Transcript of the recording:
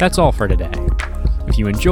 That's all for today. If you enjoyed,